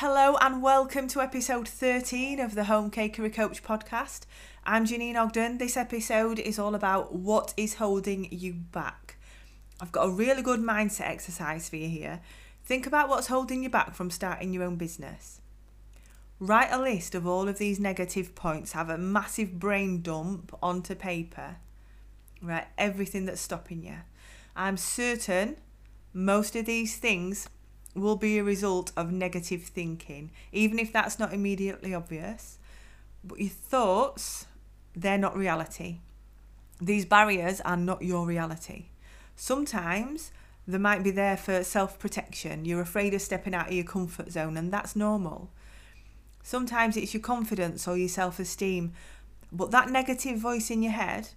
Hello and welcome to episode 13 of the Home Cakery Coach podcast. I'm Janine Ogden. This episode is all about what is holding you back. I've got a really good mindset exercise for you here. Think about what's holding you back from starting your own business. Write a list of all of these negative points, have a massive brain dump onto paper. Write everything that's stopping you. I'm certain most of these things will be a result of negative thinking, even if that's not immediately obvious. But your thoughts, they're not reality. These barriers are not your reality. Sometimes they might be there for self protection. You're afraid of stepping out of your comfort zone, and that's normal. Sometimes it's your confidence or your self esteem. But that negative voice in your head,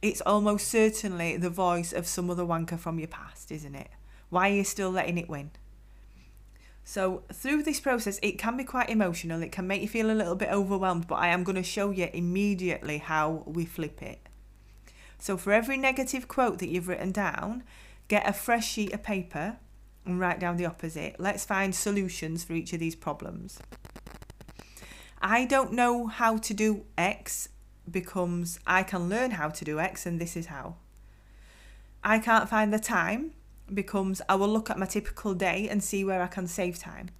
it's almost certainly the voice of some other wanker from your past, isn't it? Why are you still letting it win? So, through this process, it can be quite emotional. It can make you feel a little bit overwhelmed, but I am going to show you immediately how we flip it. So, for every negative quote that you've written down, get a fresh sheet of paper and write down the opposite. Let's find solutions for each of these problems. I don't know how to do X becomes I can learn how to do X, and this is how. I can't find the time becomes I will look at my typical day and see where I can save time.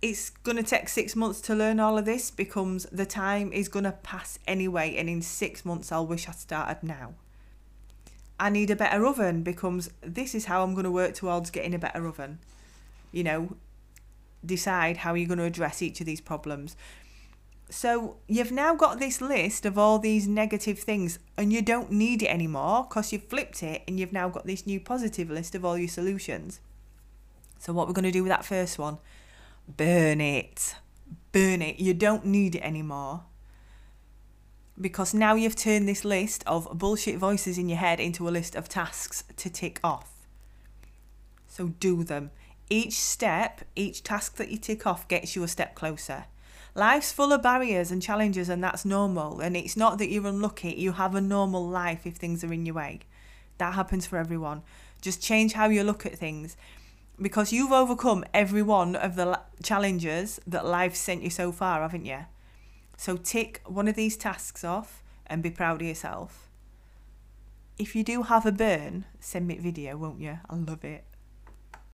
It's going to take six months to learn all of this becomes the time is going to pass anyway, and in six months I'll wish I started now. I need a better oven becomes this is how I'm going to work towards getting a better oven. You know, decide how you're going to address each of these problems. So you've now got this list of all these negative things and you don't need it anymore because you've flipped it and you've now got this new positive list of all your solutions. So what we're going to do with that first one, burn it. Burn it. You don't need it anymore. Because now you've turned this list of bullshit voices in your head into a list of tasks to tick off. So do them. Each step, each task that you tick off gets you a step closer. Life's full of barriers and challenges, and that's normal. And it's not that you're unlucky, you have a normal life if things are in your way. That happens for everyone. Just change how you look at things because you've overcome every one of the challenges that life sent you so far, haven't you? So tick one of these tasks off and be proud of yourself. If you do have a burn, send me a video, won't you? I love it.